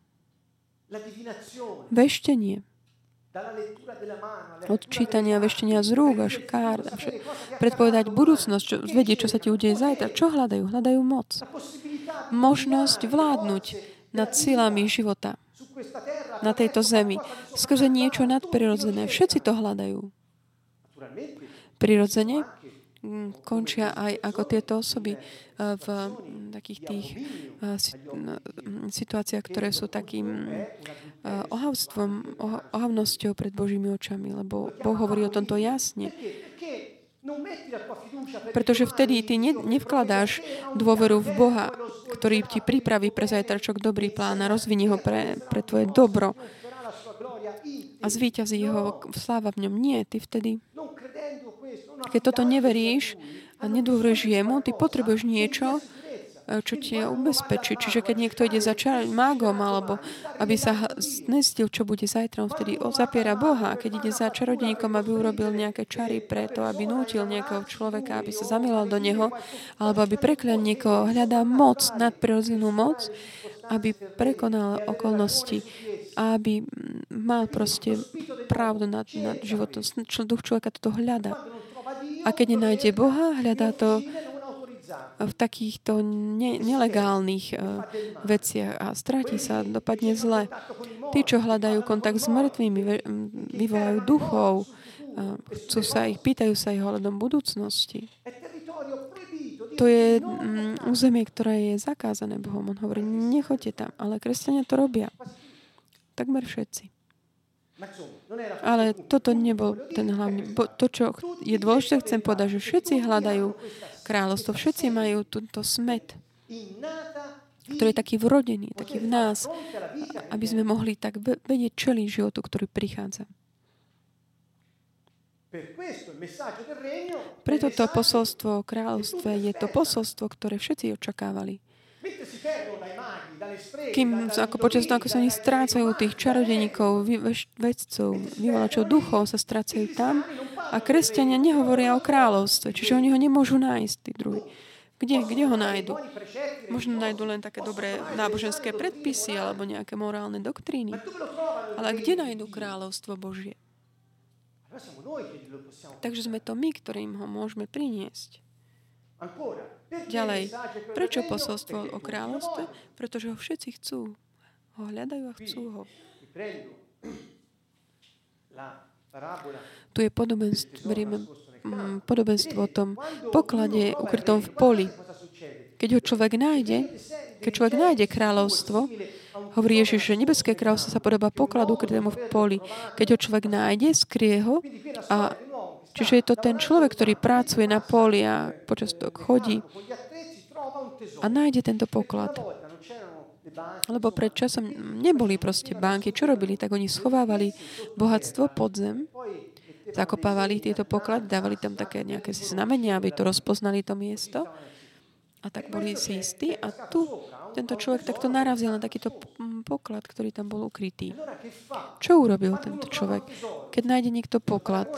veštenie, od čítania veštenia z rúk až kár, predpovedať budúcnosť, čo, vedieť, čo sa ti udeje zajtra. Čo hľadajú? Hľadajú moc. Možnosť vládnuť nad silami života na tejto zemi. Skrze niečo nadprirodzené. Všetci to hľadajú. Prirodzene mm, končia aj ako tieto osoby eh, v mm, takých tých mm, situáciách, ktoré sú takým eh, ohavstvom, ohavnosťou pred Božími očami, lebo Boh hovorí o tomto jasne. Pretože vtedy ty ne, nevkladáš dôveru v Boha, ktorý ti pripraví pre zajtračok dobrý plán a rozvinie ho pre, pre tvoje dobro a zvýťazí jeho sláva v ňom. Nie, ty vtedy, keď toto neveríš a nedôveruješ jemu, ty potrebuješ niečo, čo ti ubezpečí. Čiže keď niekto ide za čar- mágom, alebo aby sa znestil, čo bude zajtra, on vtedy zapiera Boha. Keď ide za čarodejníkom, aby urobil nejaké čary preto, aby nútil nejakého človeka, aby sa zamiloval do neho, alebo aby preklial niekoho, hľadá moc, nadprirodzenú moc, aby prekonal okolnosti a aby mal proste pravdu nad, nad životom. Duch človeka toto hľadá. A keď nenájde Boha, hľadá to v takýchto ne- nelegálnych uh, veciach a stratí sa, dopadne zle. Tí, čo hľadajú kontakt s mŕtvými, vyvolajú duchov, uh, chcú sa ich, pýtajú sa ich ohľadom budúcnosti. To je územie, ktoré je zakázané Bohom. On hovorí, nechoďte tam, ale kresťania to robia. Takmer všetci. Ale toto nebol ten hlavný. Bo to, čo je dôležité, chcem povedať, že všetci hľadajú kráľovstvo, všetci majú túto smet, ktorý je taký vrodený, taký v nás, aby sme mohli tak vedieť čeliť životu, ktorý prichádza. Preto to posolstvo o kráľovstve je to posolstvo, ktoré všetci očakávali. Kým, ako počas toho, ako sa oni strácajú tých čarodeníkov, vedcov, vyvolačov duchov, sa strácajú tam a kresťania nehovoria o kráľovstve, čiže oni ho nemôžu nájsť, tí druhí. Kde, kde ho nájdu? Možno nájdu len také dobré náboženské predpisy alebo nejaké morálne doktríny. Ale kde nájdu kráľovstvo Božie? Takže sme to my, ktorým ho môžeme priniesť. Ďalej, prečo posolstvo o kráľovstve? Pretože ho všetci chcú. Ho hľadajú a chcú ho. Tu je podobenstvo, berieme, mm, podobenstvo o tom poklade ukrytom v poli. Keď ho človek nájde, keď človek nájde kráľovstvo, Hovorí Ježiš, že nebeské kráľovstvo sa podobá pokladu ukrytému v poli. Keď ho človek nájde, skrie ho a Čiže je to ten človek, ktorý pracuje na poli a počas toho chodí a nájde tento poklad. Lebo pred časom neboli proste banky. Čo robili? Tak oni schovávali bohatstvo pod zem, zakopávali tieto poklady, dávali tam také nejaké znamenia, aby to rozpoznali to miesto. A tak boli si istí. A tu tento človek takto narazil na takýto poklad, ktorý tam bol ukrytý. Čo urobil tento človek? Keď nájde niekto poklad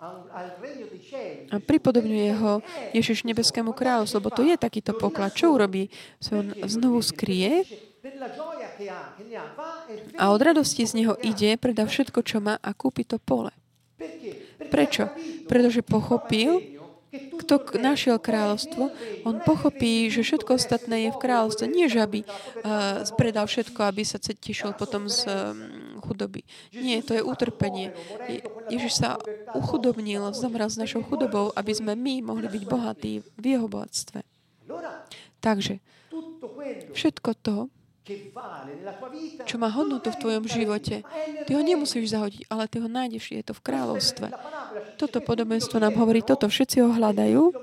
a pripodobňuje ho Ježiš nebeskému kráľovstvu, lebo to je takýto poklad. Čo urobí? Sa on znovu skrie a od radosti z neho ide, predá všetko, čo má a kúpi to pole. Prečo? Pretože pochopil, kto našiel kráľovstvo, on pochopí, že všetko ostatné je v kráľovstve. Nie, že aby uh, predal všetko, aby sa tešil potom z chudoby. Nie, to je utrpenie. Ježiš sa uchudobnil, zomrel s našou chudobou, aby sme my mohli byť bohatí v jeho bohatstve. Takže všetko to, čo má hodnotu v tvojom živote. Ty ho nemusíš zahodiť, ale ty ho nájdeš, je to v kráľovstve. Toto podobenstvo nám hovorí toto. Všetci ho hľadajú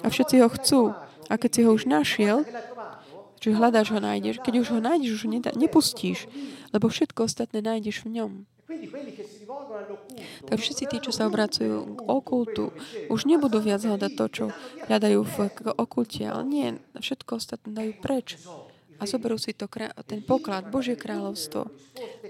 a všetci ho chcú. A keď si ho už našiel, čiže hľadáš ho, nájdeš. Keď už ho nájdeš, už ho nepustíš, lebo všetko ostatné nájdeš v ňom. Tak všetci tí, čo sa obracujú k okultu, už nebudú viac hľadať to, čo hľadajú v okulte, ale nie, všetko ostatné dajú preč a zoberú si to, ten poklad, Božie kráľovstvo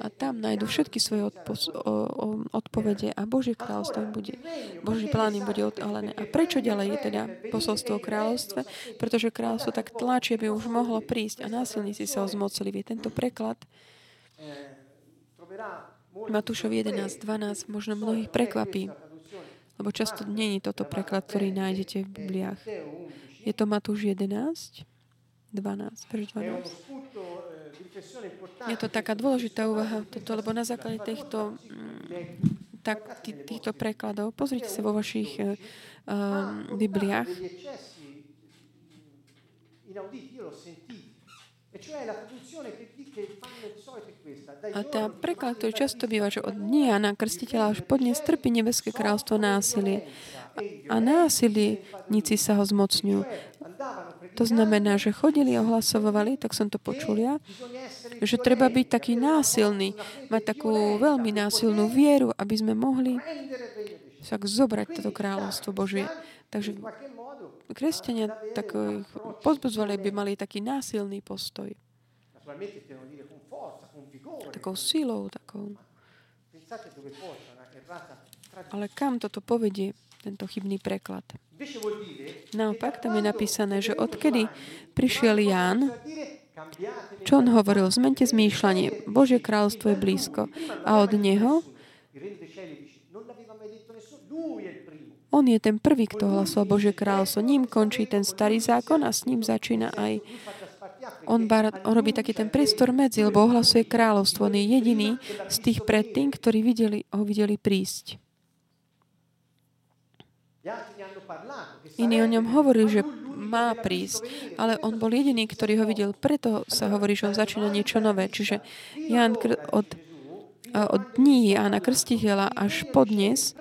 a tam nájdu všetky svoje odpo- o, odpovede a Božie kráľovstvo bude, Boží plán im bude odhalené. A prečo ďalej je teda posolstvo o kráľovstve? Pretože kráľovstvo tak tlačí, aby už mohlo prísť a násilníci sa ho. Vie, tento preklad Matúšov 11, 12 možno mnohých prekvapí, lebo často není toto preklad, ktorý nájdete v Bibliách. Je to Matúš 11, 12, verš 12. Je to taká dôležitá úvaha, toto, lebo na základe týchto, mm, tak, tý, týchto prekladov, pozrite sa vo vašich uh, Bibliách. A tá preklad, ktorý často býva, že od dní na krstiteľa až podnes trpí nebeské kráľstvo násilie. A, násilníci sa ho zmocňujú. To znamená, že chodili a ohlasovali, tak som to počul ja, že treba byť taký násilný, mať takú veľmi násilnú vieru, aby sme mohli však zobrať toto kráľovstvo Božie. Takže kresťania tak pozbudzovali, by mali taký násilný postoj. Takou silou, takou. Ale kam toto povedie? Tento chybný preklad. Naopak, tam je napísané, že odkedy prišiel Ján, čo on hovoril? Zmente zmýšľanie. Božie kráľstvo je blízko. A od neho on je ten prvý, kto hlasoval Božie kráľstvo. Ním končí ten starý zákon a s ním začína aj on, bar, on robí taký ten priestor medzi, lebo ohlasuje kráľovstvo. On je jediný z tých predtým, ktorí videli, ho videli prísť. Iní o ňom hovorili, že má prísť, ale on bol jediný, ktorý ho videl. Preto sa hovorí, že on začína niečo nové. Čiže Jan od od dní Jána Krstiteľa až po dnes,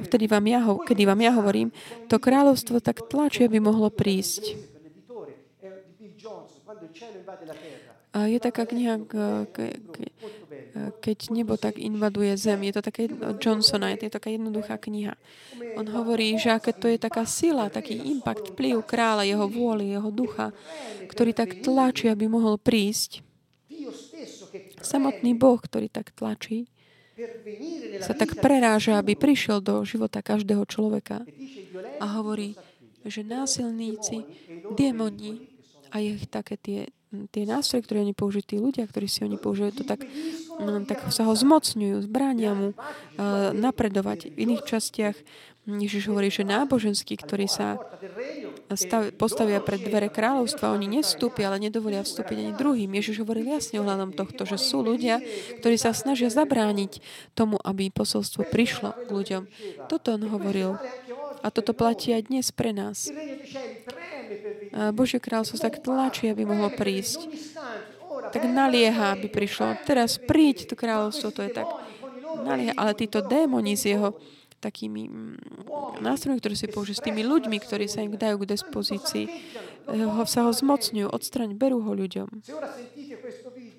vtedy vám ja, kedy vám ja hovorím, to kráľovstvo tak tlačí, aby mohlo prísť. A je taká kniha, keď nebo tak invaduje zem. Je to také Johnsona, je to taká jednoduchá kniha. On hovorí, že aké to je taká sila, taký impact, vplyv kráľa, jeho vôly, jeho ducha, ktorý tak tlačí, aby mohol prísť. Samotný Boh, ktorý tak tlačí, sa tak preráža, aby prišiel do života každého človeka a hovorí, že násilníci, démoni a ich také tie tie nástroje, ktoré oni použijú, tí ľudia, ktorí si oni použijú, to tak, mm, tak sa ho zmocňujú, zbránia mu uh, napredovať. V iných častiach Ježiš hovorí, že náboženskí, ktorí sa stav, postavia pred dvere kráľovstva, oni nevstúpia, ale nedovolia vstúpiť ani druhým. Ježiš hovorí jasne ohľadom tohto, že sú ľudia, ktorí sa snažia zabrániť tomu, aby posolstvo prišlo k ľuďom. Toto on hovoril. A toto platí aj dnes pre nás. Božie kráľstvo tak tlačí, aby mohlo prísť. Tak nalieha, aby prišlo. Teraz príď to kráľovstvo, to je tak nalieha. Ale títo démoni s jeho takými mm, nástrojmi, ktoré si použijú, s tými ľuďmi, ktorí sa im dajú k dispozícii, ho, sa ho zmocňujú, odstraň, berú ho ľuďom.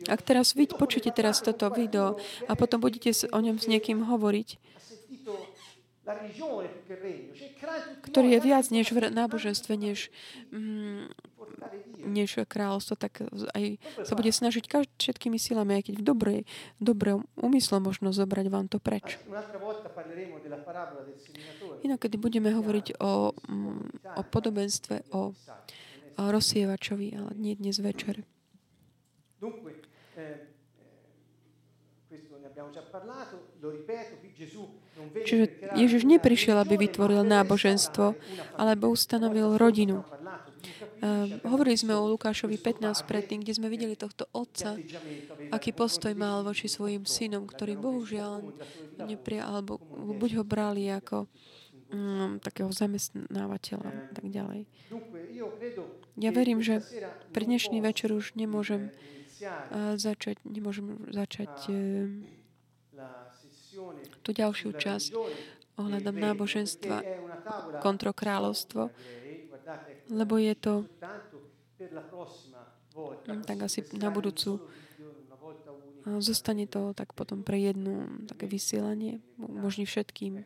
Ak teraz vy počujete teraz toto video a potom budete o ňom s niekým hovoriť, ktorý je viac než v náboženstve, než, mm, než kráľovstvo, tak aj sa bude snažiť každý, všetkými silami, aj keď v dobrej, dobrom úmysle možno zobrať vám to preč. Inokedy budeme hovoriť o, mm, o podobenstve, o, o rozsievačovi, ale nie dnes večer. Eh, Čiže Ježiš neprišiel, aby vytvoril náboženstvo, alebo ustanovil rodinu. Uh, hovorili sme o Lukášovi 15 predtým, kde sme videli tohto otca, aký postoj mal voči svojim synom, ktorý bohužiaľ nepria, alebo buď ho brali ako um, takého zamestnávateľa a tak ďalej. Ja verím, že pre dnešný večer už nemôžem uh, začať, nemôžem začať uh, tú ďalšiu časť ohľadom náboženstva kontro kráľovstvo, lebo je to hm, tak asi na budúcu zostane to tak potom pre jednu také vysielanie, možný všetkým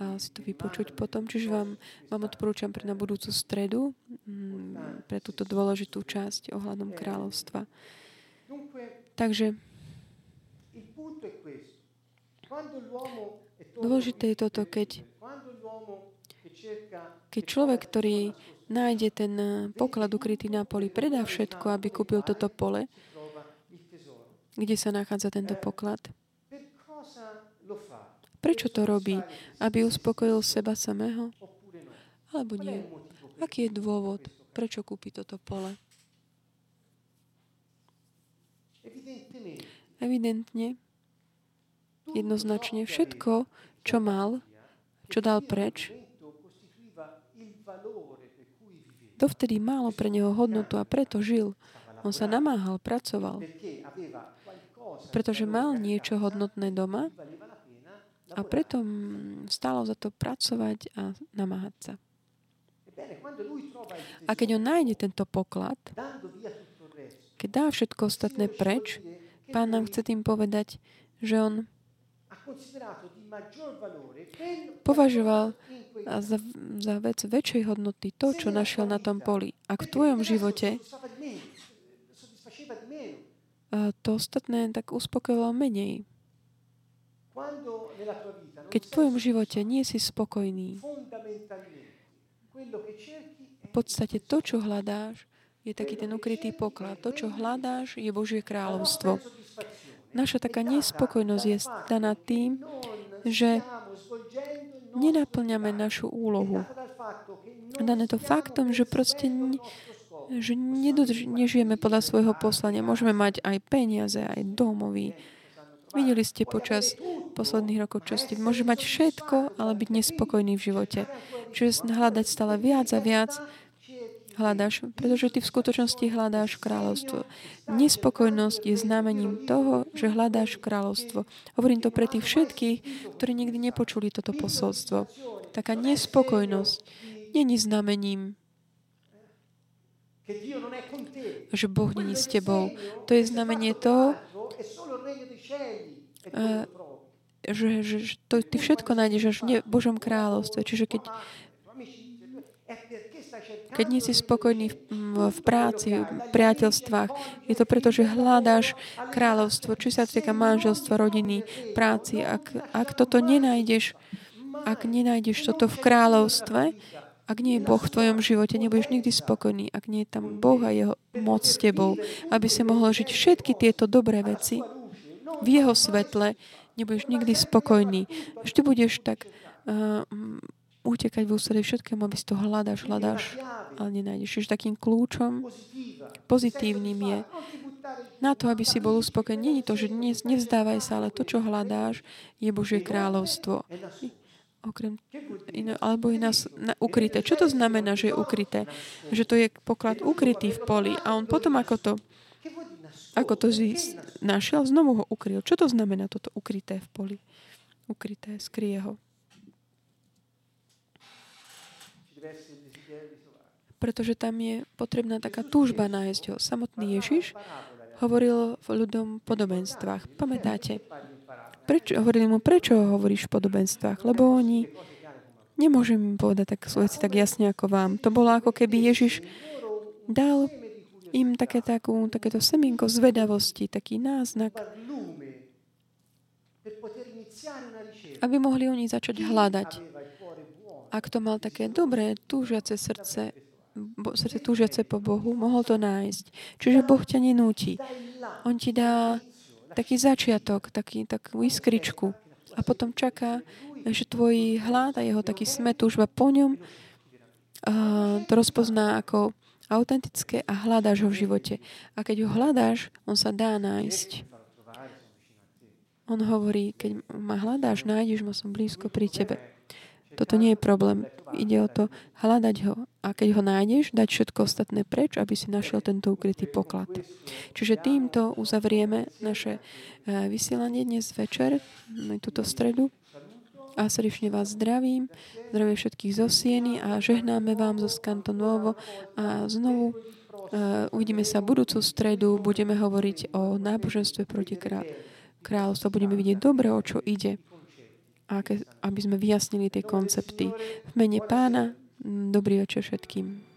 a si to vypočuť potom. Čiže vám, vám odporúčam pre na budúcu stredu, hm, pre túto dôležitú časť ohľadom kráľovstva. Takže Dôležité je toto, keď, keď človek, ktorý nájde ten eh, poklad ukrytý na poli, predá všetko, aby kúpil toto pole, kde sa nachádza tento poklad. Prečo to robí? Aby uspokojil seba samého? Alebo nie? Aký je dôvod, prečo kúpi toto pole? Evidentne, jednoznačne všetko, čo mal, čo dal preč, dovtedy málo pre neho hodnotu a preto žil. On sa namáhal, pracoval, pretože mal niečo hodnotné doma a preto stálo za to pracovať a namáhať sa. A keď on nájde tento poklad, keď dá všetko ostatné preč, pán nám chce tým povedať, že on považoval za, za vec väčšej hodnoty to, čo našiel na tom poli. Ak v tvojom živote to ostatné tak uspokojilo menej. Keď v tvojom živote nie si spokojný, v podstate to, čo hľadáš, je taký ten ukrytý poklad. To, čo hľadáš, je Božie kráľovstvo. Naša taká nespokojnosť je daná tým, že nenaplňame našu úlohu. Dané to faktom, že proste že nedodrž, nežijeme podľa svojho poslania. Môžeme mať aj peniaze, aj domovy. Videli ste počas posledných rokov, čo ste. Môže mať všetko, ale byť nespokojný v živote. Čiže hľadať stále viac a viac hľadáš, pretože ty v skutočnosti hľadáš kráľovstvo. Nespokojnosť je znamením toho, že hľadáš kráľovstvo. Hovorím to pre tých všetkých, ktorí nikdy nepočuli toto posolstvo. Taká nespokojnosť není znamením, že Boh není s tebou. To je znamenie toho, uh, že, že, že to, ty všetko nájdeš až v Božom kráľovstve. Čiže keď keď nie si spokojný v, v práci, v priateľstvách, je to preto, že hľadáš kráľovstvo, či sa týka manželstva, rodiny, práci. Ak, ak toto nenájdeš, ak nenájdeš toto v kráľovstve, ak nie je Boh v tvojom živote, nebudeš nikdy spokojný. Ak nie je tam Boh a jeho moc s tebou, aby si mohol žiť všetky tieto dobré veci v jeho svetle, nebudeš nikdy spokojný. Vždy budeš tak uh, utekať v ústredí všetkému, aby si to hľadáš, hľadáš, ale nenájdeš. Čiže takým kľúčom pozitívnym je na to, aby si bol uspokojený. Je to, že dnes nevzdávaj sa, ale to, čo hľadáš, je Božie kráľovstvo. Okrem, ino, alebo je nás na, ukryté. Čo to znamená, že je ukryté? Že to je poklad ukrytý v poli a on potom, ako to ako to našiel, znovu ho ukryl. Čo to znamená toto ukryté v poli? Ukryté, skrie ho. Pretože tam je potrebná taká túžba nájsť ho. Samotný Ježiš hovoril v ľudom podobenstvách. Pamätáte? Prečo, hovorili mu, prečo hovoríš v podobenstvách? Lebo oni, nemôžem im povedať tak veci tak jasne ako vám. To bolo ako keby Ježiš dal im také, takú, takéto semienko zvedavosti, taký náznak, aby mohli oni začať hľadať. Ak to mal také dobré, túžiace srdce, bo, srdce túžiace po Bohu, mohol to nájsť. Čiže Boh ťa nenúti. On ti dá taký začiatok, taký, takú iskričku a potom čaká, že tvoj hlad a jeho taký smet, túžba po ňom uh, to rozpozná ako autentické a hľadáš ho v živote. A keď ho hľadáš, on sa dá nájsť. On hovorí, keď ma hľadáš, nájdeš ma, som blízko pri tebe. Toto nie je problém. Ide o to hľadať ho. A keď ho nájdeš, dať všetko ostatné preč, aby si našiel tento ukrytý poklad. Čiže týmto uzavrieme naše eh, vysielanie dnes večer, túto stredu. A srdečne vás zdravím. Zdravím všetkých zo Sieny a žehnáme vám zo Skantonovo. A znovu uh, uvidíme sa budúcu stredu. Budeme hovoriť o náboženstve proti krá- kráľovstvu. Budeme vidieť dobre, o čo ide aby sme vyjasnili tie koncepty. V mene pána, dobrý večer všetkým.